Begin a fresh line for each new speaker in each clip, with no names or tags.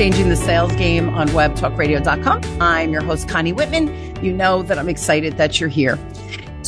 Changing the Sales Game on webtalkradio.com. I'm your host, Connie Whitman. You know that I'm excited that you're here.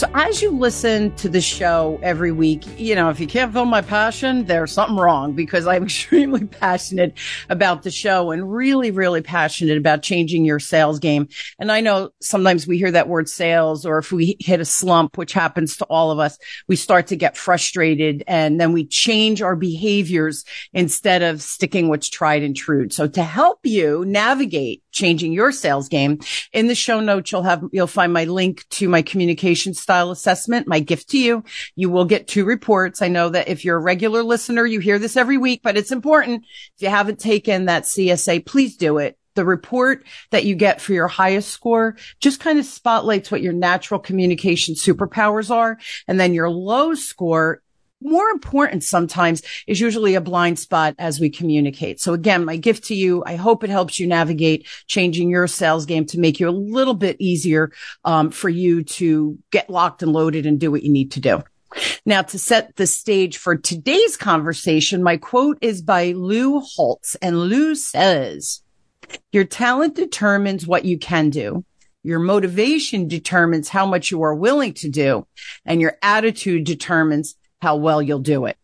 So as you listen to the show every week, you know, if you can't feel my passion, there's something wrong because I'm extremely passionate about the show and really, really passionate about changing your sales game. And I know sometimes we hear that word sales or if we hit a slump, which happens to all of us, we start to get frustrated and then we change our behaviors instead of sticking what's tried and true. So to help you navigate changing your sales game in the show notes, you'll have, you'll find my link to my communication style assessment, my gift to you. You will get two reports. I know that if you're a regular listener, you hear this every week, but it's important. If you haven't taken that CSA, please do it the report that you get for your highest score just kind of spotlights what your natural communication superpowers are. And then your low score more important sometimes is usually a blind spot as we communicate. So again, my gift to you, I hope it helps you navigate changing your sales game to make you a little bit easier um, for you to get locked and loaded and do what you need to do. Now, to set the stage for today's conversation, my quote is by Lou Holtz and Lou says, your talent determines what you can do. Your motivation determines how much you are willing to do and your attitude determines how well you'll do it.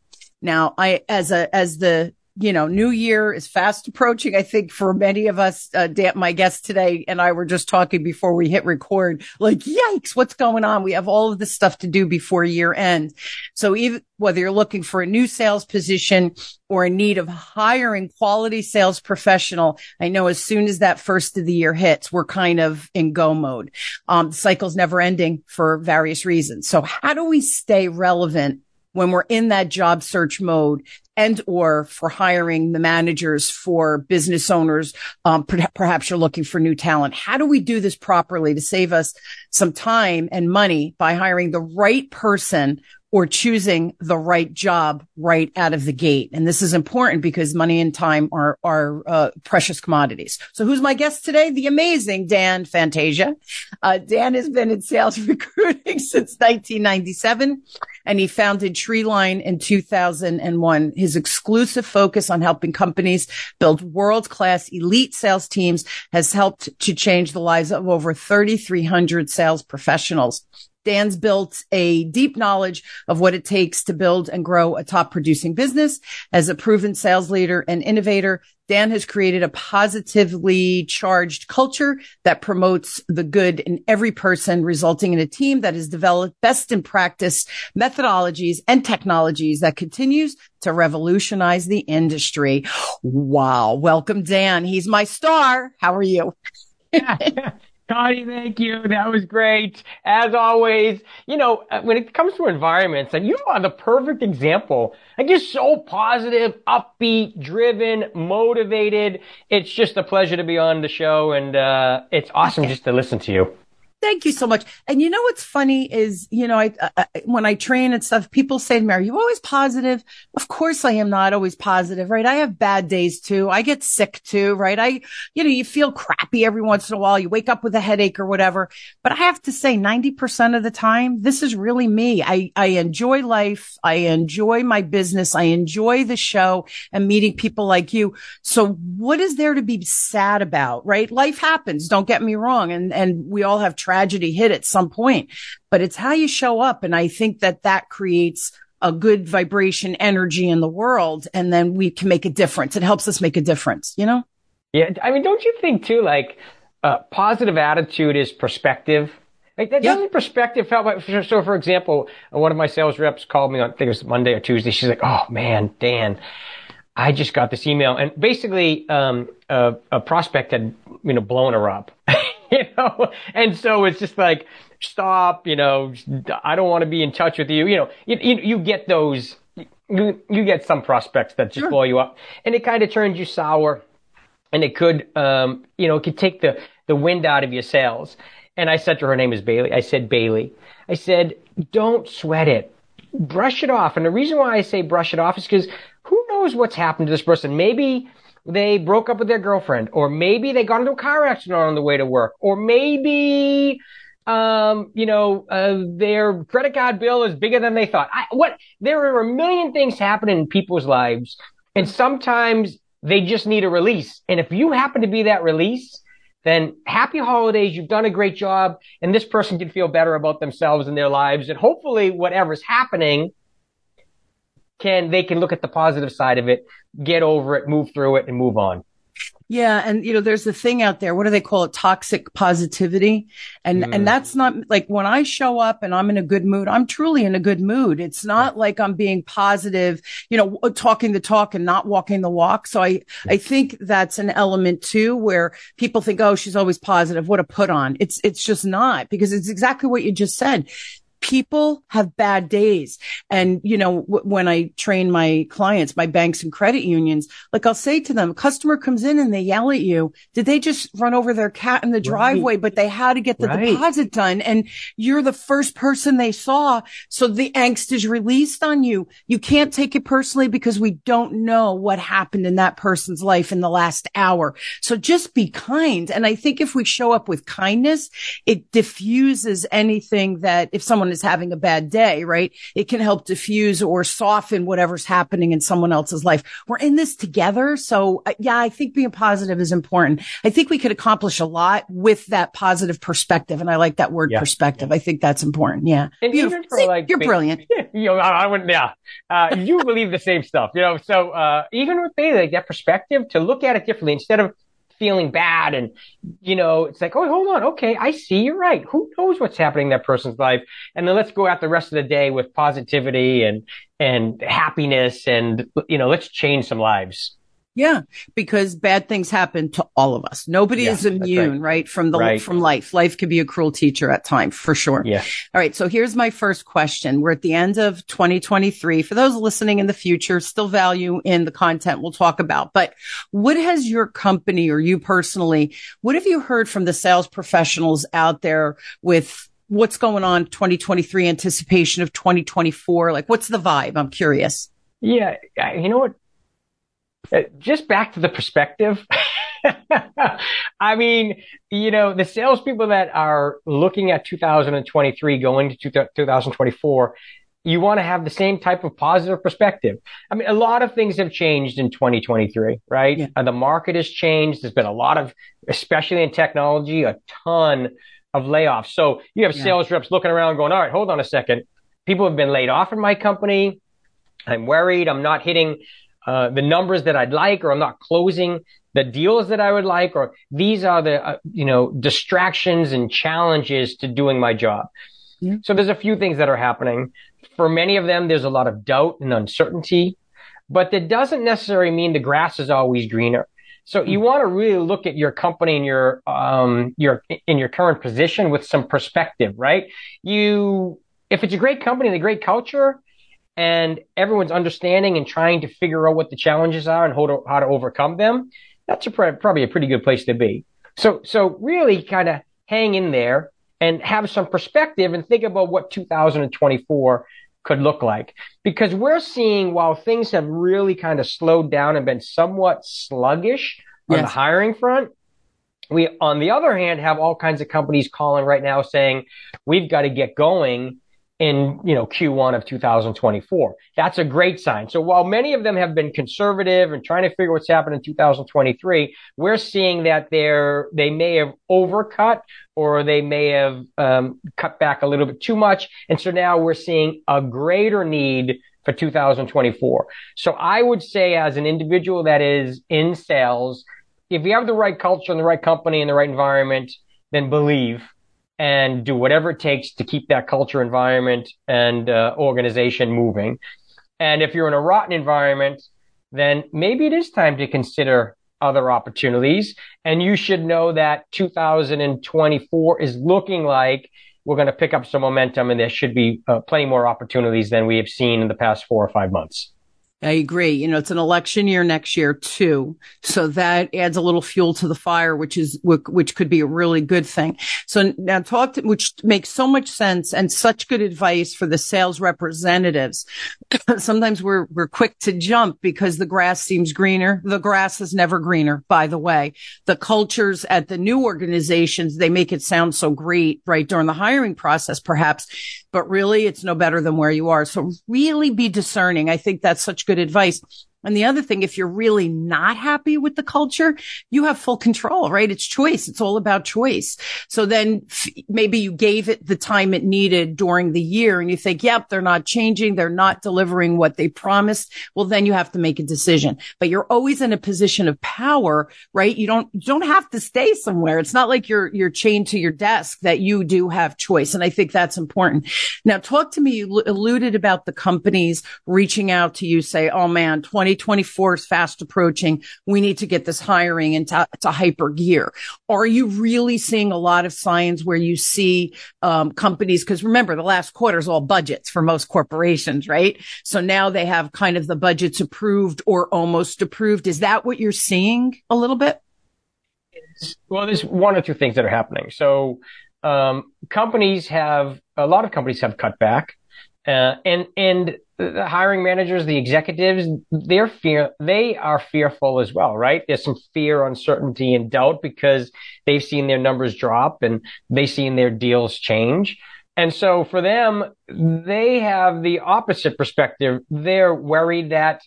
Now, I, as a, as the, you know, new year is fast approaching. I think for many of us, uh, Dan, my guest today and I were just talking before we hit record, like, yikes, what's going on? We have all of this stuff to do before year end. So even whether you're looking for a new sales position or in need of hiring quality sales professional, I know as soon as that first of the year hits, we're kind of in go mode. Um, the cycle's never ending for various reasons. So how do we stay relevant when we're in that job search mode and or for hiring the managers for business owners um, perhaps you're looking for new talent. How do we do this properly to save us some time and money by hiring the right person or choosing the right job right out of the gate. And this is important because money and time are, are uh, precious commodities. So who's my guest today? The amazing Dan Fantasia. Uh, Dan has been in sales recruiting since 1997 and he founded Treeline in 2001. His exclusive focus on helping companies build world-class elite sales teams has helped to change the lives of over 3,300 sales professionals. Dan's built a deep knowledge of what it takes to build and grow a top producing business. As a proven sales leader and innovator, Dan has created a positively charged culture that promotes the good in every person, resulting in a team that has developed best in practice methodologies and technologies that continues to revolutionize the industry. Wow. Welcome, Dan. He's my star. How are you?
Connie, thank you. That was great. As always, you know, uh, when it comes to environments, and you are the perfect example. Like you're so positive, upbeat, driven, motivated. It's just a pleasure to be on the show, and uh, it's awesome just to listen to you.
Thank you so much. And you know what's funny is, you know, I, I, when I train and stuff, people say to me, "Are you always positive?" Of course, I am not always positive, right? I have bad days too. I get sick too, right? I, you know, you feel crappy every once in a while. You wake up with a headache or whatever. But I have to say, ninety percent of the time, this is really me. I I enjoy life. I enjoy my business. I enjoy the show and meeting people like you. So, what is there to be sad about, right? Life happens. Don't get me wrong, and and we all have tragedy hit at some point, but it's how you show up. And I think that that creates a good vibration energy in the world. And then we can make a difference. It helps us make a difference, you know?
Yeah. I mean, don't you think too, like, uh, positive attitude is perspective? Like that doesn't perspective help. So, for example, one of my sales reps called me on, I think it was Monday or Tuesday. She's like, "Oh man, Dan, I just got this email, and basically, um, a, a prospect had you know blown her up, you know? And so it's just like, stop, you know, I don't want to be in touch with you. You know, you, you, you get those, you, you get some prospects that just sure. blow you up and it kind of turns you sour and it could, um, you know, it could take the, the wind out of your sails. And I said to her, her name is Bailey. I said, Bailey, I said, don't sweat it. Brush it off. And the reason why I say brush it off is because who knows what's happened to this person? Maybe they broke up with their girlfriend, or maybe they got into a car accident on the way to work, or maybe, um, you know, uh, their credit card bill is bigger than they thought. I, what? There are a million things happening in people's lives, and sometimes They just need a release. And if you happen to be that release, then happy holidays. You've done a great job and this person can feel better about themselves and their lives. And hopefully whatever's happening can, they can look at the positive side of it, get over it, move through it and move on.
Yeah. And, you know, there's a thing out there. What do they call it? Toxic positivity. And, mm. and that's not like when I show up and I'm in a good mood, I'm truly in a good mood. It's not like I'm being positive, you know, talking the talk and not walking the walk. So I, I think that's an element too, where people think, Oh, she's always positive. What a put on. It's, it's just not because it's exactly what you just said people have bad days. And, you know, w- when I train my clients, my banks and credit unions, like I'll say to them, customer comes in and they yell at you. Did they just run over their cat in the driveway, right. but they had to get the right. deposit done and you're the first person they saw. So the angst is released on you. You can't take it personally because we don't know what happened in that person's life in the last hour. So just be kind. And I think if we show up with kindness, it diffuses anything that if someone someone is having a bad day, right? It can help diffuse or soften whatever's happening in someone else's life. We're in this together. So uh, yeah, I think being positive is important. I think we could accomplish a lot with that positive perspective. And I like that word yeah. perspective. Yeah. I think that's important. Yeah.
And even for like,
you're brilliant.
You know, I, I wouldn't, yeah. Uh, you believe the same stuff, you know, so, uh, even with me, like that perspective to look at it differently instead of, feeling bad and, you know, it's like, oh, hold on. Okay. I see you're right. Who knows what's happening in that person's life? And then let's go out the rest of the day with positivity and, and happiness and, you know, let's change some lives.
Yeah, because bad things happen to all of us. Nobody yeah, is immune, right. right. From the right. from life. Life can be a cruel teacher at times, for sure.
Yeah.
All right. So here's my first question. We're at the end of 2023. For those listening in the future, still value in the content we'll talk about. But what has your company or you personally, what have you heard from the sales professionals out there with what's going on 2023 anticipation of 2024? Like what's the vibe? I'm curious.
Yeah. You know what? Uh, just back to the perspective. I mean, you know, the salespeople that are looking at 2023 going to 2024, you want to have the same type of positive perspective. I mean, a lot of things have changed in 2023, right? Yeah. Uh, the market has changed. There's been a lot of, especially in technology, a ton of layoffs. So you have yeah. sales reps looking around going, all right, hold on a second. People have been laid off in my company. I'm worried. I'm not hitting uh, the numbers that I'd like, or I'm not closing the deals that I would like, or these are the, uh, you know, distractions and challenges to doing my job. Yeah. So there's a few things that are happening. For many of them, there's a lot of doubt and uncertainty, but that doesn't necessarily mean the grass is always greener. So you hmm. want to really look at your company and your, um, your, in your current position with some perspective, right? You, if it's a great company and a great culture, and everyone's understanding and trying to figure out what the challenges are and how to, how to overcome them, that's a, probably a pretty good place to be. So, so really kind of hang in there and have some perspective and think about what 2024 could look like. Because we're seeing while things have really kind of slowed down and been somewhat sluggish on yes. the hiring front, we, on the other hand, have all kinds of companies calling right now saying, we've got to get going in, you know, Q1 of 2024. That's a great sign. So while many of them have been conservative and trying to figure what's happened in 2023, we're seeing that they're, they may have overcut or they may have um, cut back a little bit too much. And so now we're seeing a greater need for 2024. So I would say as an individual that is in sales, if you have the right culture and the right company and the right environment, then believe and do whatever it takes to keep that culture environment and uh, organization moving. And if you're in a rotten environment, then maybe it is time to consider other opportunities. And you should know that 2024 is looking like we're going to pick up some momentum and there should be uh, plenty more opportunities than we have seen in the past four or five months.
I agree. You know, it's an election year next year too. So that adds a little fuel to the fire, which is, which could be a really good thing. So now talk to, which makes so much sense and such good advice for the sales representatives. Sometimes we're, we're quick to jump because the grass seems greener. The grass is never greener, by the way. The cultures at the new organizations, they make it sound so great, right? During the hiring process, perhaps, but really it's no better than where you are. So really be discerning. I think that's such good advice. And the other thing, if you're really not happy with the culture, you have full control, right? It's choice. It's all about choice. So then maybe you gave it the time it needed during the year and you think, yep, they're not changing. They're not delivering what they promised. Well, then you have to make a decision, but you're always in a position of power, right? You don't, you don't have to stay somewhere. It's not like you're, you're chained to your desk that you do have choice. And I think that's important. Now talk to me. You alluded about the companies reaching out to you, say, oh man, 2024 is fast approaching. We need to get this hiring into, to hyper gear. Are you really seeing a lot of signs where you see um, companies? Because remember, the last quarter is all budgets for most corporations, right? So now they have kind of the budgets approved or almost approved. Is that what you're seeing a little bit?
Well, there's one or two things that are happening. So um, companies have a lot of companies have cut back, uh, and and the hiring managers, the executives, they're fear, they are fearful as well, right? There's some fear, uncertainty, and doubt because they've seen their numbers drop and they've seen their deals change. And so for them, they have the opposite perspective. They're worried that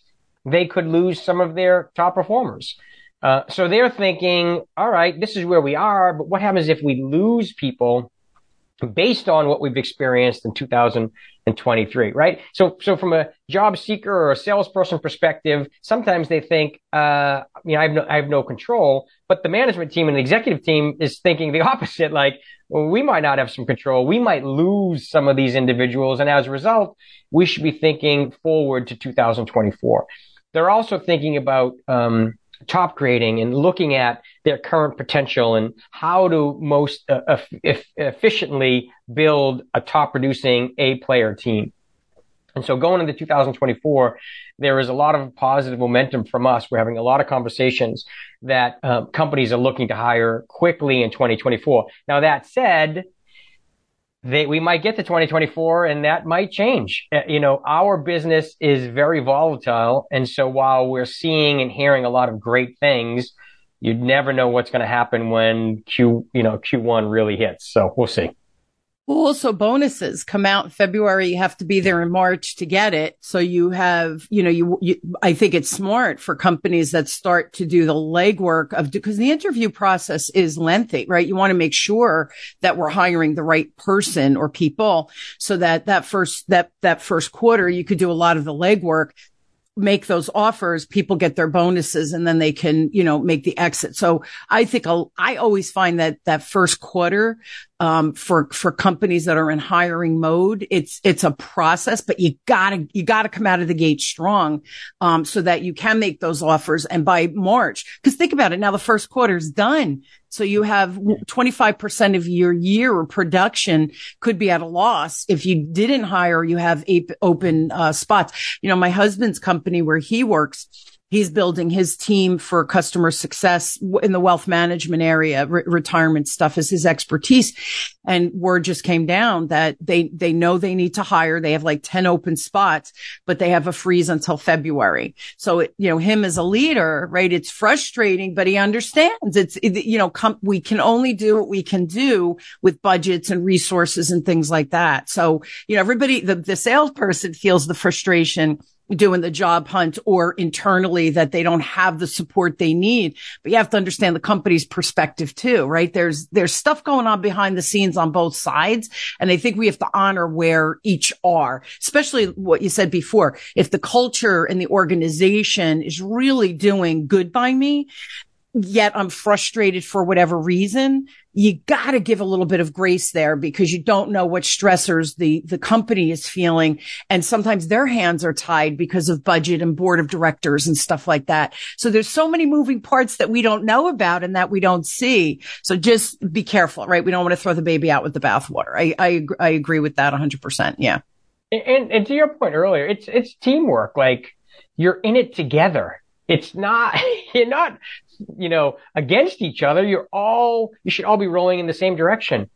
they could lose some of their top performers. Uh, so they're thinking, all right, this is where we are, but what happens if we lose people based on what we've experienced in 2023, right? So, so from a job seeker or a salesperson perspective, sometimes they think, uh, you know, I have no, I have no control, but the management team and the executive team is thinking the opposite, like, well, we might not have some control. We might lose some of these individuals. And as a result, we should be thinking forward to 2024. They're also thinking about, um, top grading and looking at their current potential and how to most uh, efficiently build a top producing A player team. And so going into 2024, there is a lot of positive momentum from us. We're having a lot of conversations that uh, companies are looking to hire quickly in 2024. Now that said, they, we might get to 2024 and that might change. Uh, you know, our business is very volatile. And so while we're seeing and hearing a lot of great things, you'd never know what's going to happen when Q, you know, Q1 really hits. So we'll see.
Well also bonuses come out in February. You have to be there in March to get it. So you have, you know, you, you, I think it's smart for companies that start to do the legwork of, because the interview process is lengthy, right? You want to make sure that we're hiring the right person or people so that that first, that, that first quarter, you could do a lot of the legwork make those offers, people get their bonuses and then they can, you know, make the exit. So I think I'll, I always find that that first quarter, um, for, for companies that are in hiring mode, it's, it's a process, but you gotta, you gotta come out of the gate strong, um, so that you can make those offers. And by March, cause think about it. Now the first quarter is done. So you have 25% of your year production could be at a loss. If you didn't hire, you have eight open uh, spots. You know, my husband's company where he works, He's building his team for customer success in the wealth management area. Re- retirement stuff is his expertise. And word just came down that they, they know they need to hire. They have like 10 open spots, but they have a freeze until February. So, it, you know, him as a leader, right? It's frustrating, but he understands it's, it, you know, com- we can only do what we can do with budgets and resources and things like that. So, you know, everybody, the, the salesperson feels the frustration doing the job hunt or internally that they don't have the support they need. But you have to understand the company's perspective too, right? There's, there's stuff going on behind the scenes on both sides. And I think we have to honor where each are, especially what you said before. If the culture and the organization is really doing good by me, yet I'm frustrated for whatever reason, you got to give a little bit of grace there because you don't know what stressors the, the company is feeling. And sometimes their hands are tied because of budget and board of directors and stuff like that. So there's so many moving parts that we don't know about and that we don't see. So just be careful, right? We don't want to throw the baby out with the bathwater. I, I, I agree with that 100%. Yeah.
And, and to your point earlier, it's, it's teamwork. Like you're in it together. It's not, you're not you know, against each other. You're all, you should all be rolling in the same direction.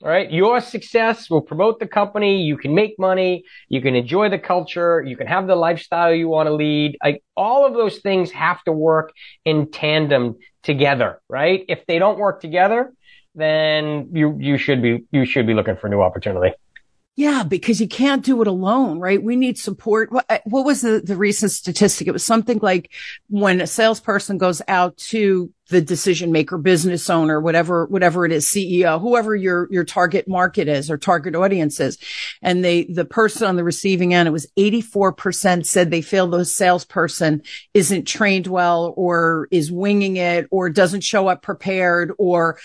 All right. Your success will promote the company. You can make money. You can enjoy the culture. You can have the lifestyle you want to lead. Like all of those things have to work in tandem together, right? If they don't work together, then you, you should be, you should be looking for new opportunity.
Yeah, because you can't do it alone, right? We need support. What, uh, what was the, the recent statistic? It was something like when a salesperson goes out to the decision maker, business owner, whatever, whatever it is, CEO, whoever your, your target market is or target audience is. And they, the person on the receiving end, it was 84% said they feel the salesperson isn't trained well or is winging it or doesn't show up prepared or,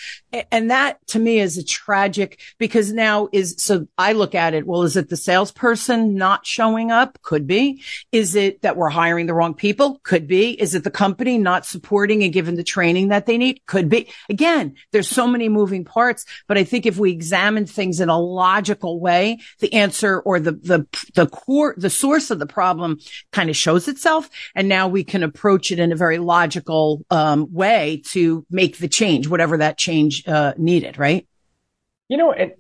and that to me is a tragic because now is, so I look at it. Well, is it the salesperson not showing up? Could be. Is it that we're hiring the wrong people? Could be. Is it the company not supporting and giving the training? Training that they need? Could be. Again, there's so many moving parts, but I think if we examine things in a logical way, the answer or the, the, the core, the source of the problem kind of shows itself. And now we can approach it in a very logical, um, way to make the change, whatever that change, uh, needed, right?
You know, and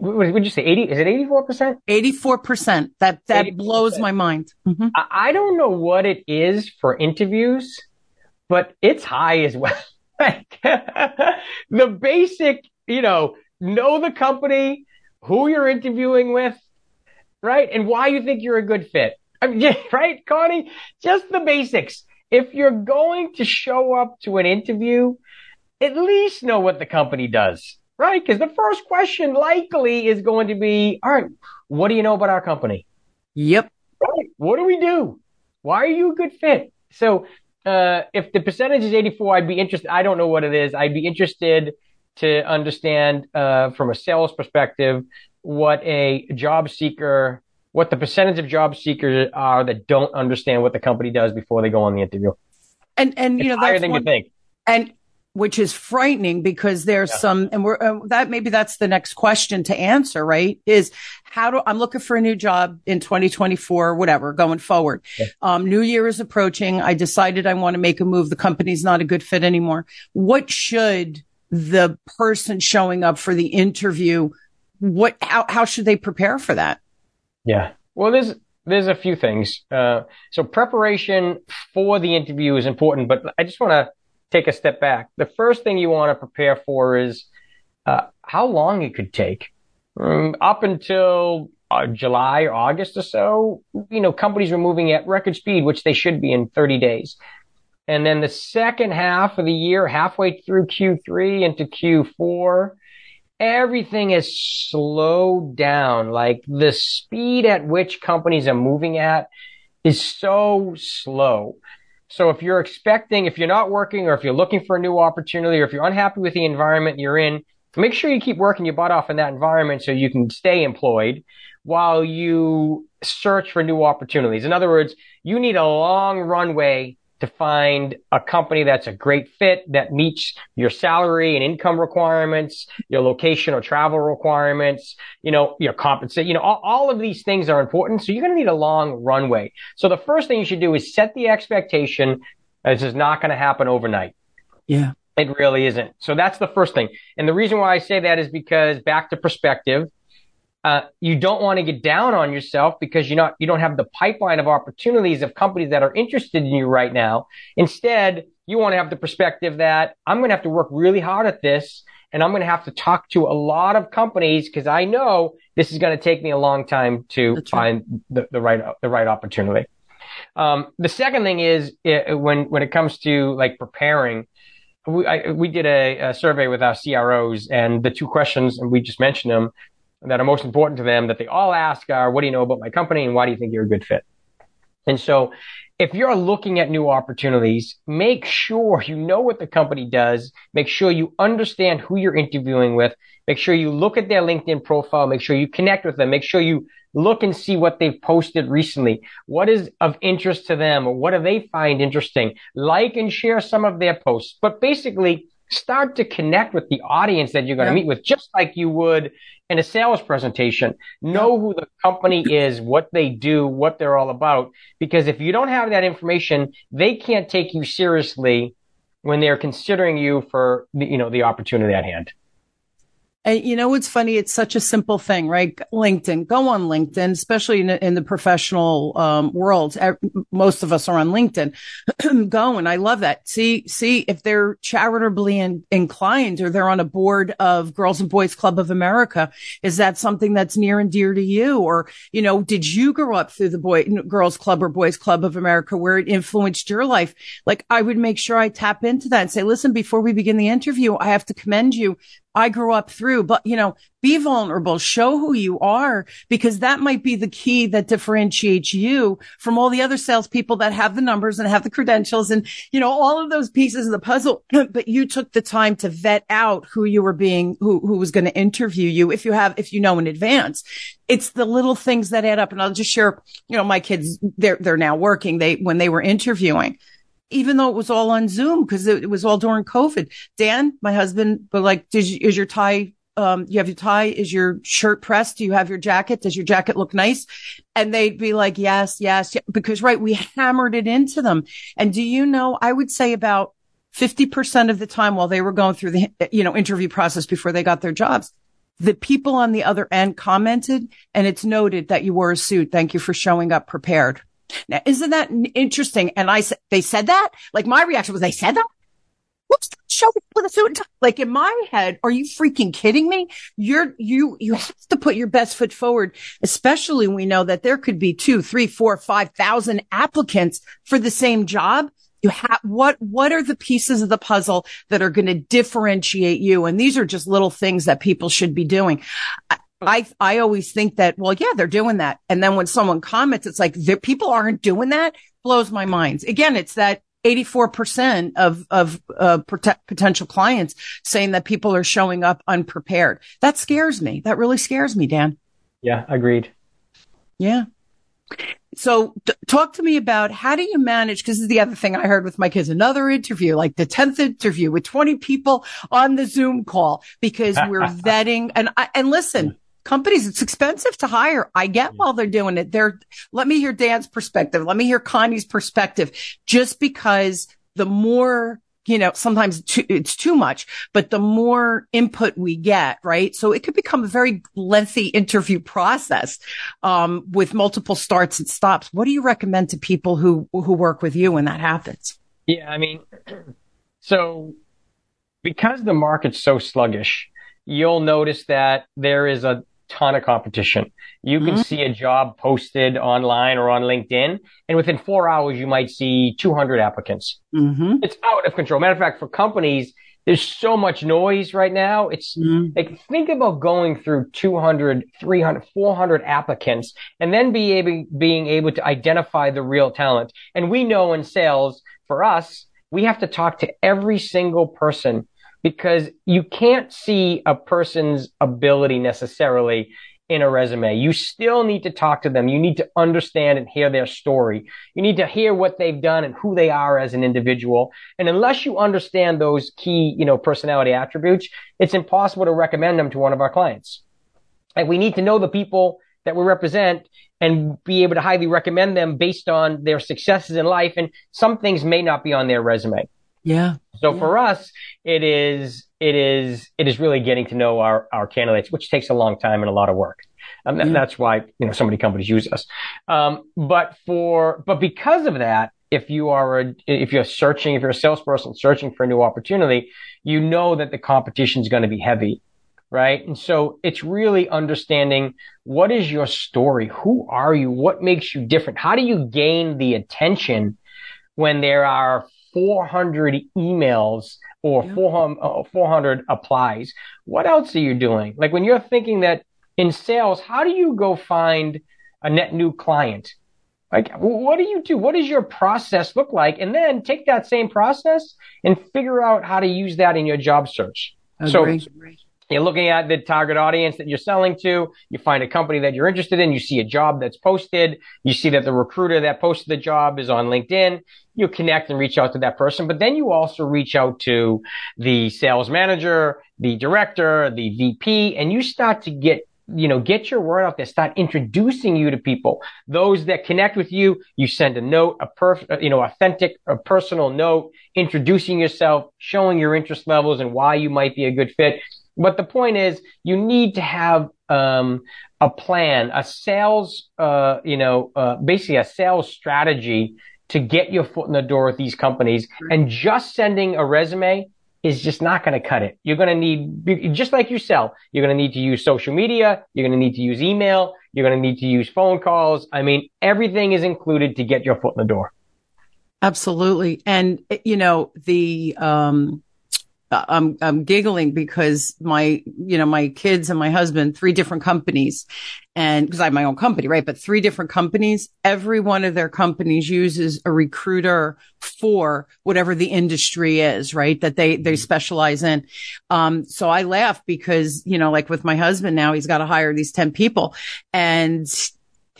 what would you say? 80, is it 84%?
84%. That, that 84%. blows my mind.
Mm-hmm. I don't know what it is for interviews but it's high as well. the basic, you know, know the company, who you're interviewing with, right? And why you think you're a good fit. I mean, right, Connie? Just the basics. If you're going to show up to an interview, at least know what the company does, right? Because the first question likely is going to be, all right, what do you know about our company?
Yep.
Right. What do we do? Why are you a good fit? So uh, if the percentage is 84, I'd be interested. I don't know what it is. I'd be interested to understand uh, from a sales perspective what a job seeker, what the percentage of job seekers are that don't understand what the company does before they go on the interview.
And and you
it's
know
higher
that's
than
one,
you think.
And which is frightening because there's yeah. some, and we're, uh, that maybe that's the next question to answer, right? Is how do, I'm looking for a new job in 2024, whatever, going forward. Yeah. Um, new year is approaching. I decided I want to make a move. The company's not a good fit anymore. What should the person showing up for the interview, what, how, how should they prepare for that?
Yeah. Well, there's, there's a few things. Uh, so preparation for the interview is important, but I just want to take a step back. The first thing you want to prepare for is uh, how long it could take. Um, up until uh, July or August or so, you know, companies were moving at record speed, which they should be in 30 days. And then the second half of the year, halfway through Q3 into Q4, everything has slowed down. Like the speed at which companies are moving at is so slow. So if you're expecting, if you're not working or if you're looking for a new opportunity or if you're unhappy with the environment you're in, make sure you keep working your butt off in that environment so you can stay employed while you search for new opportunities. In other words, you need a long runway to find a company that's a great fit that meets your salary and income requirements, your location or travel requirements, you know, your compensation, you know, all, all of these things are important. So you're going to need a long runway. So the first thing you should do is set the expectation this is not going to happen overnight.
Yeah.
It really isn't. So that's the first thing. And the reason why I say that is because back to perspective, uh, you don't want to get down on yourself because you're not, you don't have the pipeline of opportunities of companies that are interested in you right now. Instead, you want to have the perspective that I'm going to have to work really hard at this and I'm going to have to talk to a lot of companies because I know this is going to take me a long time to That's find right. the, the right, the right opportunity. Um, the second thing is it, when, when it comes to like preparing, we, I, we did a, a, survey with our CROs and the two questions, and we just mentioned them, that are most important to them that they all ask are, what do you know about my company and why do you think you're a good fit? And so if you're looking at new opportunities, make sure you know what the company does. Make sure you understand who you're interviewing with. Make sure you look at their LinkedIn profile. Make sure you connect with them. Make sure you look and see what they've posted recently. What is of interest to them or what do they find interesting? Like and share some of their posts, but basically start to connect with the audience that you're going to yeah. meet with, just like you would in a sales presentation. Know who the company is, what they do, what they're all about. Because if you don't have that information, they can't take you seriously when they're considering you for the, you know, the opportunity at hand.
And you know what's funny? It's such a simple thing, right? LinkedIn. Go on LinkedIn, especially in, in the professional um, world. Most of us are on LinkedIn. Go and I love that. See, see if they're charitably in, inclined or they're on a board of Girls and Boys Club of America. Is that something that's near and dear to you? Or you know, did you grow up through the Boy Girls Club or Boys Club of America where it influenced your life? Like I would make sure I tap into that and say, listen, before we begin the interview, I have to commend you I grew up through, but you know, be vulnerable, show who you are, because that might be the key that differentiates you from all the other salespeople that have the numbers and have the credentials and, you know, all of those pieces of the puzzle. but you took the time to vet out who you were being, who, who was going to interview you. If you have, if you know in advance, it's the little things that add up. And I'll just share, you know, my kids, they're, they're now working. They, when they were interviewing, even though it was all on Zoom because it, it, was all during COVID. Dan, my husband, but like, did you, is your tie, um, you have your tie? Is your shirt pressed? Do you have your jacket? Does your jacket look nice? And they'd be like, yes, yes, yes. because right, we hammered it into them. And do you know, I would say about 50% of the time while they were going through the, you know, interview process before they got their jobs, the people on the other end commented and it's noted that you wore a suit. Thank you for showing up prepared. Now, isn't that interesting? And I said, they said that? Like my reaction was, they said that? What's the show with a suit? Like in my head, are you freaking kidding me? You're, you, you have to put your best foot forward, especially we know that there could be two, three, four, five thousand applicants for the same job. You have, what, what are the pieces of the puzzle that are going to differentiate you? And these are just little things that people should be doing. I, I I always think that, well, yeah, they're doing that. And then when someone comments, it's like people aren't doing that blows my mind. Again, it's that 84% of, of, uh, potential clients saying that people are showing up unprepared. That scares me. That really scares me, Dan.
Yeah, agreed.
Yeah. So t- talk to me about how do you manage? Cause this is the other thing I heard with my kids, another interview, like the 10th interview with 20 people on the Zoom call because we're vetting and I, and listen, companies, it's expensive to hire. I get while they're doing it. They're, let me hear Dan's perspective. Let me hear Connie's perspective. Just because the more, you know, sometimes it's too much, but the more input we get, right? So it could become a very lengthy interview process, um, with multiple starts and stops. What do you recommend to people who, who work with you when that happens?
Yeah. I mean, so because the market's so sluggish, you'll notice that there is a ton of competition. You can mm-hmm. see a job posted online or on LinkedIn, and within four hours, you might see 200 applicants. Mm-hmm. It's out of control. Matter of fact, for companies, there's so much noise right now. It's mm-hmm. like, think about going through 200, 300, 400 applicants and then be able, being able to identify the real talent. And we know in sales, for us, we have to talk to every single person because you can't see a person's ability necessarily in a resume. You still need to talk to them. You need to understand and hear their story. You need to hear what they've done and who they are as an individual. And unless you understand those key, you know, personality attributes, it's impossible to recommend them to one of our clients. And we need to know the people that we represent and be able to highly recommend them based on their successes in life. And some things may not be on their resume.
Yeah.
So
yeah.
for us, it is, it is, it is really getting to know our, our candidates, which takes a long time and a lot of work. Um, yeah. That's why, you know, so many companies use us. Um, but for, but because of that, if you are a, if you're searching, if you're a salesperson searching for a new opportunity, you know that the competition is going to be heavy. Right. And so it's really understanding what is your story? Who are you? What makes you different? How do you gain the attention when there are 400 emails or yeah. 400, uh, 400 applies. What else are you doing? Like when you're thinking that in sales, how do you go find a net new client? Like, what do you do? What does your process look like? And then take that same process and figure out how to use that in your job search.
Agreed. So
you're looking at the target audience that you're selling to. You find a company that you're interested in. You see a job that's posted. You see that the recruiter that posted the job is on LinkedIn. You connect and reach out to that person. But then you also reach out to the sales manager, the director, the VP, and you start to get you know, get your word out there, start introducing you to people. Those that connect with you, you send a note, a perf, uh, you know, authentic, a personal note, introducing yourself, showing your interest levels and why you might be a good fit But the point is, you need to have um, a plan, a sales, uh, you know, uh, basically a sales strategy to get your foot in the door with these companies. And just sending a resume is just not going to cut it. You're going to need, just like you sell, you're going to need to use social media. You're going to need to use email. You're going to need to use phone calls. I mean, everything is included to get your foot in the door.
Absolutely. And, you know, the, um, I'm I'm giggling because my you know my kids and my husband three different companies and because I have my own company right? But three different companies. Every one of their companies uses a recruiter for whatever the industry is right? That they they specialize in. Um so I laugh because you know like with my husband now he's got to hire these 10 people and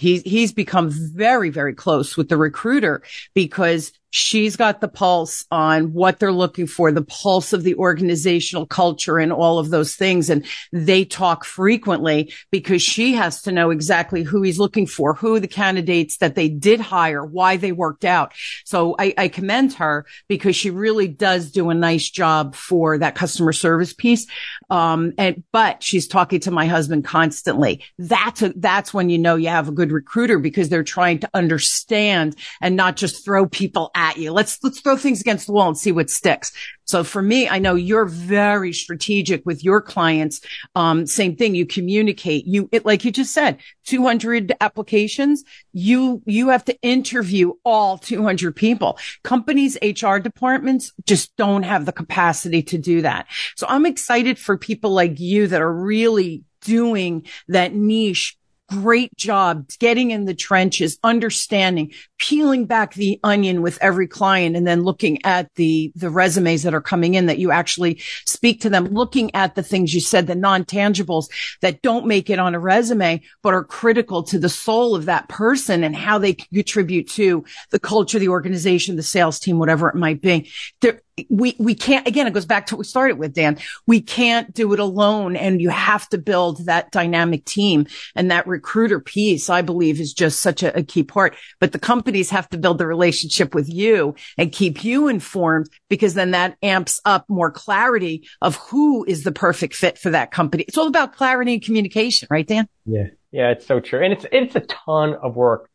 he, he's become very, very close with the recruiter because she's got the pulse on what they're looking for, the pulse of the organizational culture and all of those things. And they talk frequently because she has to know exactly who he's looking for, who the candidates that they did hire, why they worked out. So I, I commend her because she really does do a nice job for that customer service piece. Um, and, but she's talking to my husband constantly. That's a, that's when you know you have a good recruiter because they're trying to understand and not just throw people at you. Let's, let's throw things against the wall and see what sticks. So for me, I know you're very strategic with your clients. Um, same thing. You communicate. You, it, like you just said, 200 applications. You, you have to interview all 200 people. Companies, HR departments just don't have the capacity to do that. So I'm excited for people like you that are really doing that niche great job getting in the trenches, understanding, peeling back the onion with every client and then looking at the, the resumes that are coming in that you actually speak to them, looking at the things you said, the non-tangibles that don't make it on a resume, but are critical to the soul of that person and how they contribute to the culture, the organization, the sales team, whatever it might be. There, we, we can't, again, it goes back to what we started with, Dan. We can't do it alone and you have to build that dynamic team and that recruiter piece, I believe is just such a, a key part. But the companies have to build the relationship with you and keep you informed because then that amps up more clarity of who is the perfect fit for that company. It's all about clarity and communication, right, Dan?
Yeah. Yeah, it's so true. And it's, it's a ton of work.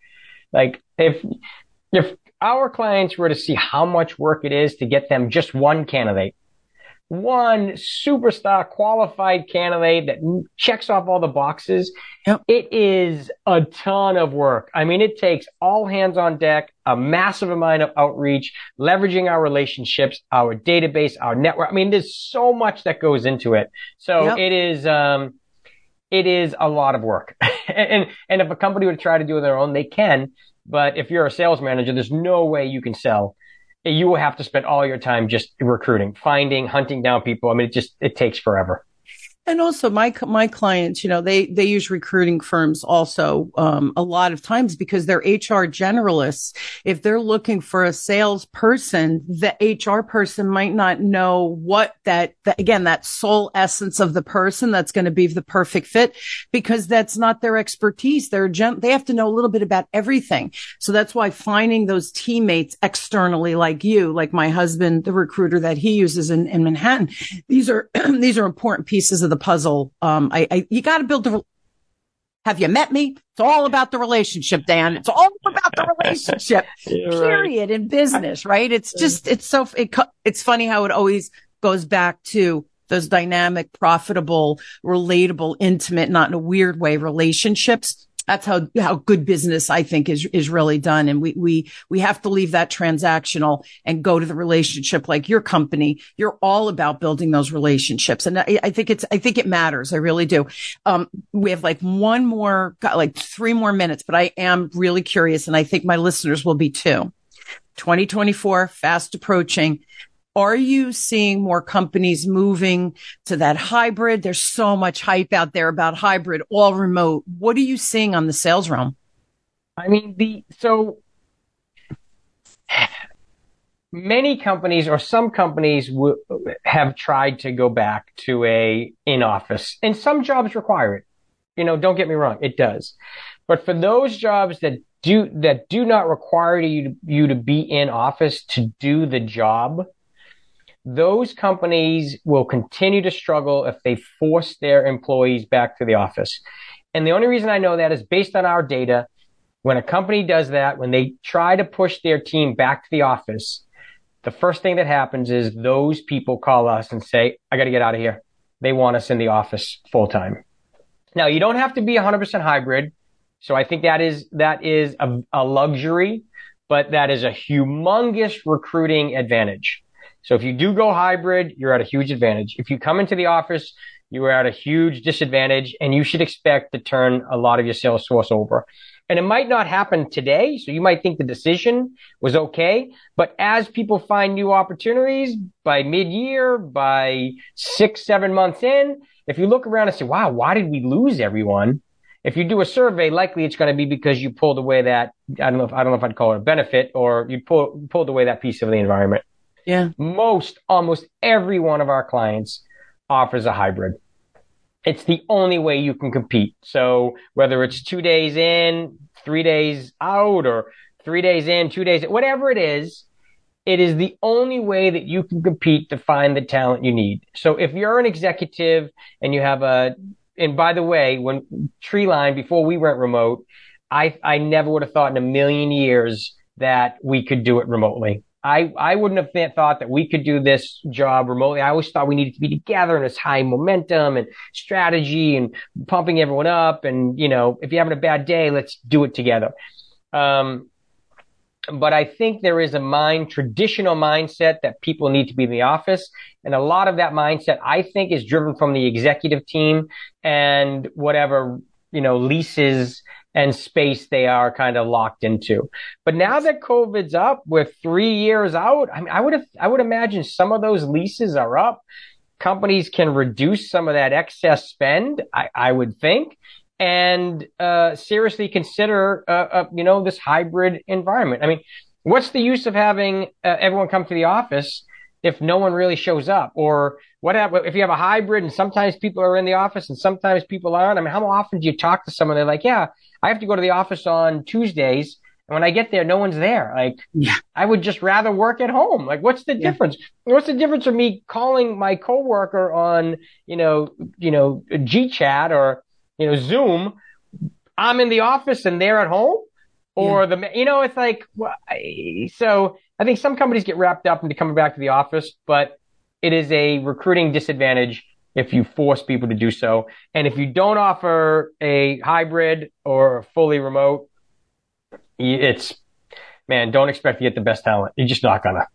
Like if, if our clients were to see how much work it is to get them just one candidate, one superstar qualified candidate that checks off all the boxes, yep. it is a ton of work. I mean, it takes all hands on deck, a massive amount of outreach, leveraging our relationships, our database, our network. I mean, there's so much that goes into it. So yep. it is, um, it is a lot of work. and, and if a company would try to do it on their own, they can. But if you're a sales manager, there's no way you can sell. You will have to spend all your time just recruiting, finding, hunting down people. I mean, it just, it takes forever.
And also my, my clients, you know, they, they use recruiting firms also, um, a lot of times because they're HR generalists. If they're looking for a salesperson, the HR person might not know what that, that again, that soul essence of the person that's going to be the perfect fit because that's not their expertise. They're gen- they have to know a little bit about everything. So that's why finding those teammates externally like you, like my husband, the recruiter that he uses in, in Manhattan, these are, these are important pieces of the the puzzle. Um, I, I you got to build the. Have you met me? It's all about the relationship, Dan. It's all about the relationship. period. Right. In business, right? It's just it's so it, it's funny how it always goes back to those dynamic, profitable, relatable, intimate, not in a weird way relationships that's how, how good business I think is, is really done. And we, we, we have to leave that transactional and go to the relationship like your company. You're all about building those relationships. And I, I think it's, I think it matters. I really do. Um, we have like one more, like three more minutes, but I am really curious and I think my listeners will be too. 2024 fast approaching. Are you seeing more companies moving to that hybrid? There's so much hype out there about hybrid, all remote. What are you seeing on the sales realm?
I mean, the, so many companies or some companies w- have tried to go back to a in office and some jobs require it. You know, don't get me wrong. It does. But for those jobs that do, that do not require you to, you to be in office to do the job, those companies will continue to struggle if they force their employees back to the office. And the only reason I know that is based on our data. When a company does that, when they try to push their team back to the office, the first thing that happens is those people call us and say, I got to get out of here. They want us in the office full time. Now you don't have to be 100% hybrid. So I think that is, that is a, a luxury, but that is a humongous recruiting advantage. So if you do go hybrid, you're at a huge advantage. If you come into the office, you are at a huge disadvantage and you should expect to turn a lot of your sales force over. And it might not happen today. So you might think the decision was okay. But as people find new opportunities by mid year, by six, seven months in, if you look around and say, wow, why did we lose everyone? If you do a survey, likely it's going to be because you pulled away that, I don't know if, I don't know if I'd call it a benefit or you pull, pulled away that piece of the environment.
Yeah.
Most, almost every one of our clients offers a hybrid. It's the only way you can compete. So whether it's two days in, three days out, or three days in, two days, whatever it is, it is the only way that you can compete to find the talent you need. So if you're an executive and you have a, and by the way, when Treeline, before we went remote, I, I never would have thought in a million years that we could do it remotely. I, I wouldn't have thought that we could do this job remotely. I always thought we needed to be together and this high momentum and strategy and pumping everyone up. And, you know, if you're having a bad day, let's do it together. Um, but I think there is a mind, traditional mindset that people need to be in the office. And a lot of that mindset, I think, is driven from the executive team and whatever, you know, leases and space they are kind of locked into. But now that COVID's up, we're three years out. I mean, I would have, I would imagine some of those leases are up. Companies can reduce some of that excess spend. I, I would think. And uh, seriously consider, uh, uh, you know, this hybrid environment. I mean, what's the use of having uh, everyone come to the office if no one really shows up? Or what if you have a hybrid and sometimes people are in the office and sometimes people aren't? I mean, how often do you talk to someone? They're like, yeah, I have to go to the office on Tuesdays. And when I get there, no one's there. Like, yeah. I would just rather work at home. Like, what's the yeah. difference? What's the difference of me calling my coworker on, you know, you know, GChat or, you know, Zoom? I'm in the office and they're at home or yeah. the, you know, it's like, so I think some companies get wrapped up into coming back to the office, but it is a recruiting disadvantage if you force people to do so. And if you don't offer a hybrid or fully remote, it's, man, don't expect to get the best talent. You're just not gonna.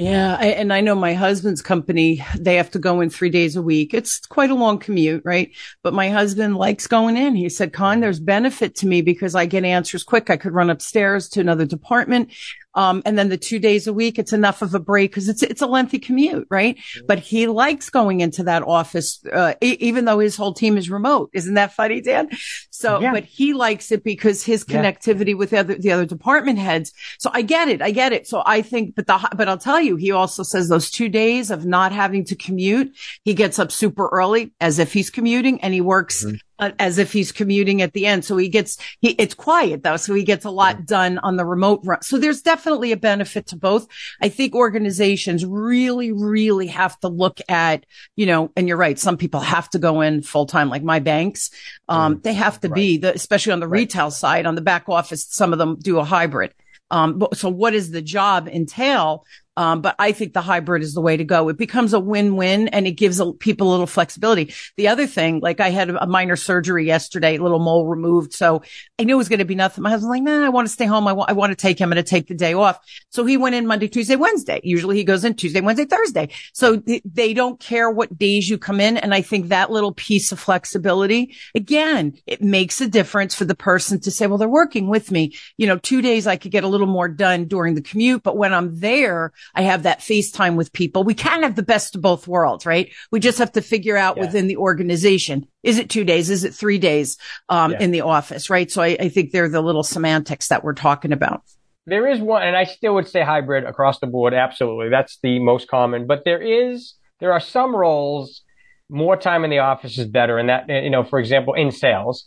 Yeah. I, and I know my husband's company, they have to go in three days a week. It's quite a long commute, right? But my husband likes going in. He said, Con, there's benefit to me because I get answers quick. I could run upstairs to another department. Um, and then the two days a week, it's enough of a break because it's, it's a lengthy commute, right? Mm-hmm. But he likes going into that office, uh, e- even though his whole team is remote. Isn't that funny, Dan? So, yeah. but he likes it because his connectivity yeah. with the other, the other department heads. So I get it. I get it. So I think, but the, but I'll tell you, he also says those two days of not having to commute, he gets up super early as if he's commuting and he works mm-hmm as if he's commuting at the end. So he gets, he, it's quiet though. So he gets a lot done on the remote run. So there's definitely a benefit to both. I think organizations really, really have to look at, you know, and you're right. Some people have to go in full time, like my banks. Um, mm, they have to right. be the, especially on the right. retail side, on the back office, some of them do a hybrid. Um, so what does the job entail? Um, but I think the hybrid is the way to go. It becomes a win-win and it gives a, people a little flexibility. The other thing, like I had a minor surgery yesterday, a little mole removed. So I knew it was going to be nothing. My husband's like, nah, I want to stay home. I, want, I want to take him. and to take the day off. So he went in Monday, Tuesday, Wednesday. Usually he goes in Tuesday, Wednesday, Thursday. So th- they don't care what days you come in. And I think that little piece of flexibility, again, it makes a difference for the person to say, well, they're working with me. You know, two days I could get a little more done during the commute, but when I'm there, I have that FaceTime with people. We can't have the best of both worlds, right? We just have to figure out yeah. within the organization. Is it two days? Is it three days, um, yeah. in the office, right? So I, I think they're the little semantics that we're talking about.
There is one, and I still would say hybrid across the board. Absolutely. That's the most common, but there is, there are some roles more time in the office is better. And that, you know, for example, in sales,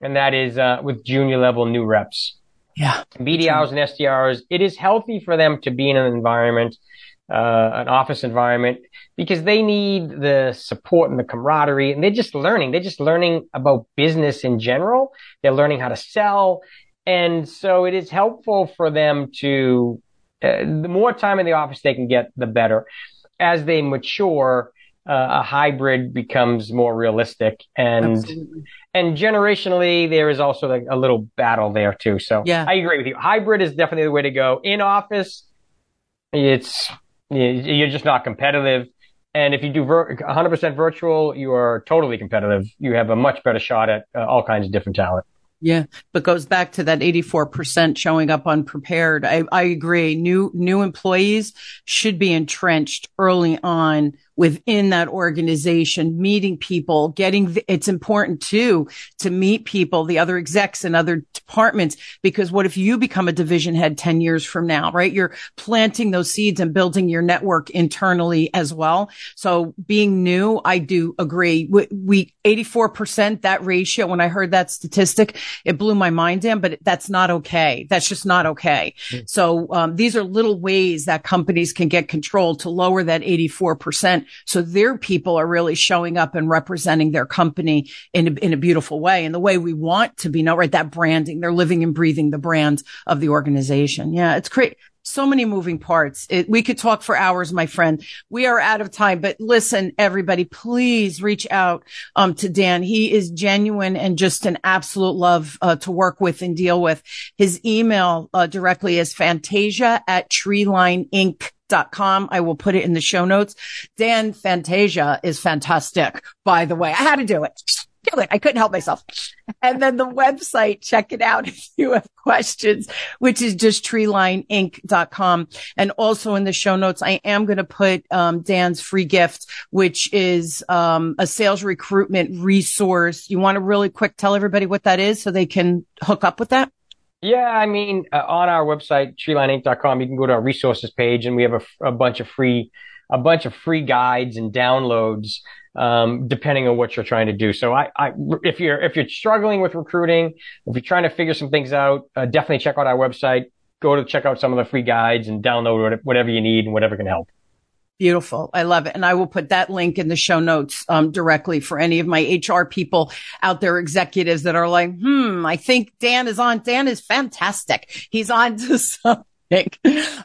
and that is, uh, with junior level new reps
yeah.
BDRs and SDRs, it is healthy for them to be in an environment uh, an office environment because they need the support and the camaraderie and they're just learning. They're just learning about business in general. They're learning how to sell. And so it is helpful for them to, uh, the more time in the office they can get, the better. As they mature, uh, a hybrid becomes more realistic and Absolutely. and generationally there is also like a little battle there too. So yeah. I agree with you. Hybrid is definitely the way to go. In office it's you're just not competitive. And if you do vir- 100% virtual you are totally competitive. You have a much better shot at uh, all kinds of different talent.
Yeah, but goes back to that 84% showing up unprepared. I, I agree. New, new employees should be entrenched early on within that organization, meeting people, getting, it's important too to meet people, the other execs and other departments, because what if you become a division head 10 years from now, right? You're planting those seeds and building your network internally as well. So being new, I do agree. We, we 84%, that ratio, when I heard that statistic, it blew my mind in, but that's not okay. That's just not okay. Mm. So, um, these are little ways that companies can get control to lower that 84% so their people are really showing up and representing their company in a, in a beautiful way in the way we want to be known, right? That branding, they're living and breathing the brand of the organization. Yeah. It's great so many moving parts. It, we could talk for hours, my friend. We are out of time, but listen, everybody, please reach out um, to Dan. He is genuine and just an absolute love uh, to work with and deal with. His email uh, directly is fantasia at treelineinc.com dot com. I will put it in the show notes. Dan Fantasia is fantastic, by the way. I had to do it. Do it. I couldn't help myself. And then the website, check it out if you have questions, which is just treelineinc.com. And also in the show notes, I am going to put, um, Dan's free gift, which is, um, a sales recruitment resource. You want to really quick tell everybody what that is so they can hook up with that?
Yeah, I mean, uh, on our website, treelineinc.com, you can go to our resources page and we have a, a bunch of free, a bunch of free guides and downloads, um, depending on what you're trying to do. So I, I, if you're, if you're struggling with recruiting, if you're trying to figure some things out, uh, definitely check out our website, go to check out some of the free guides and download whatever you need and whatever can help.
Beautiful. I love it. And I will put that link in the show notes um, directly for any of my HR people out there, executives that are like, hmm, I think Dan is on. Dan is fantastic. He's on to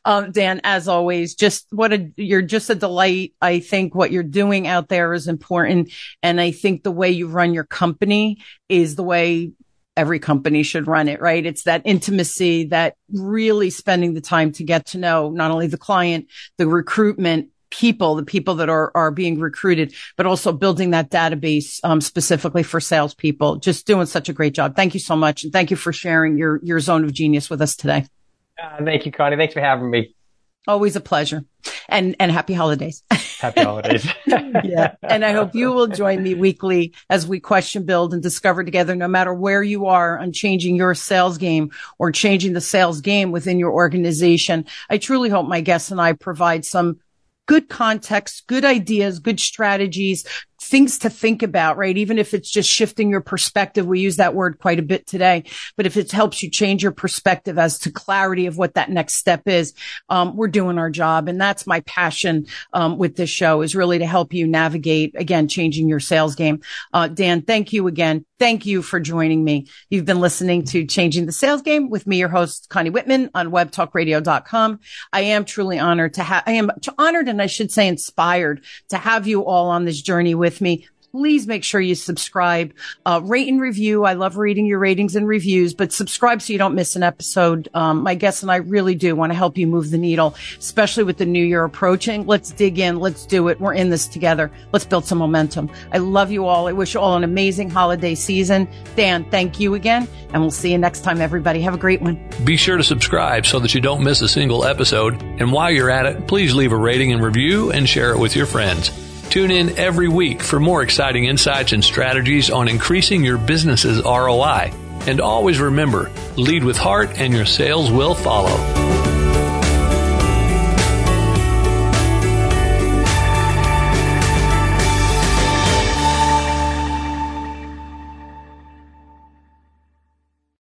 Um, Dan, as always, just what a, you're just a delight. I think what you're doing out there is important. And I think the way you run your company is the way every company should run it, right? It's that intimacy, that really spending the time to get to know not only the client, the recruitment, people, the people that are, are being recruited, but also building that database, um, specifically for salespeople. Just doing such a great job. Thank you so much. And thank you for sharing your, your zone of genius with us today.
Uh, thank you, Connie. Thanks for having me.
Always a pleasure. And, and happy holidays.
Happy holidays.
yeah. And I hope you will join me weekly as we question, build and discover together, no matter where you are on changing your sales game or changing the sales game within your organization. I truly hope my guests and I provide some good context, good ideas, good strategies, things to think about, right? Even if it's just shifting your perspective. We use that word quite a bit today, but if it helps you change your perspective as to clarity of what that next step is, um, we're doing our job. And that's my passion, um, with this show is really to help you navigate again, changing your sales game. Uh, Dan, thank you again. Thank you for joining me. You've been listening to Changing the Sales Game with me, your host, Connie Whitman on webtalkradio.com. I am truly honored to have, I am honored and I should say inspired to have you all on this journey with with me please make sure you subscribe, uh, rate and review. I love reading your ratings and reviews, but subscribe so you don't miss an episode. Um, my guests and I really do want to help you move the needle, especially with the new year approaching. Let's dig in. Let's do it. We're in this together. Let's build some momentum. I love you all. I wish you all an amazing holiday season. Dan, thank you again. And we'll see you next time, everybody. Have a great one.
Be sure to subscribe so that you don't miss a single episode. And while you're at it, please leave a rating and review and share it with your friends. Tune in every week for more exciting insights and strategies on increasing your business's ROI. And always remember, lead with heart and your sales will follow.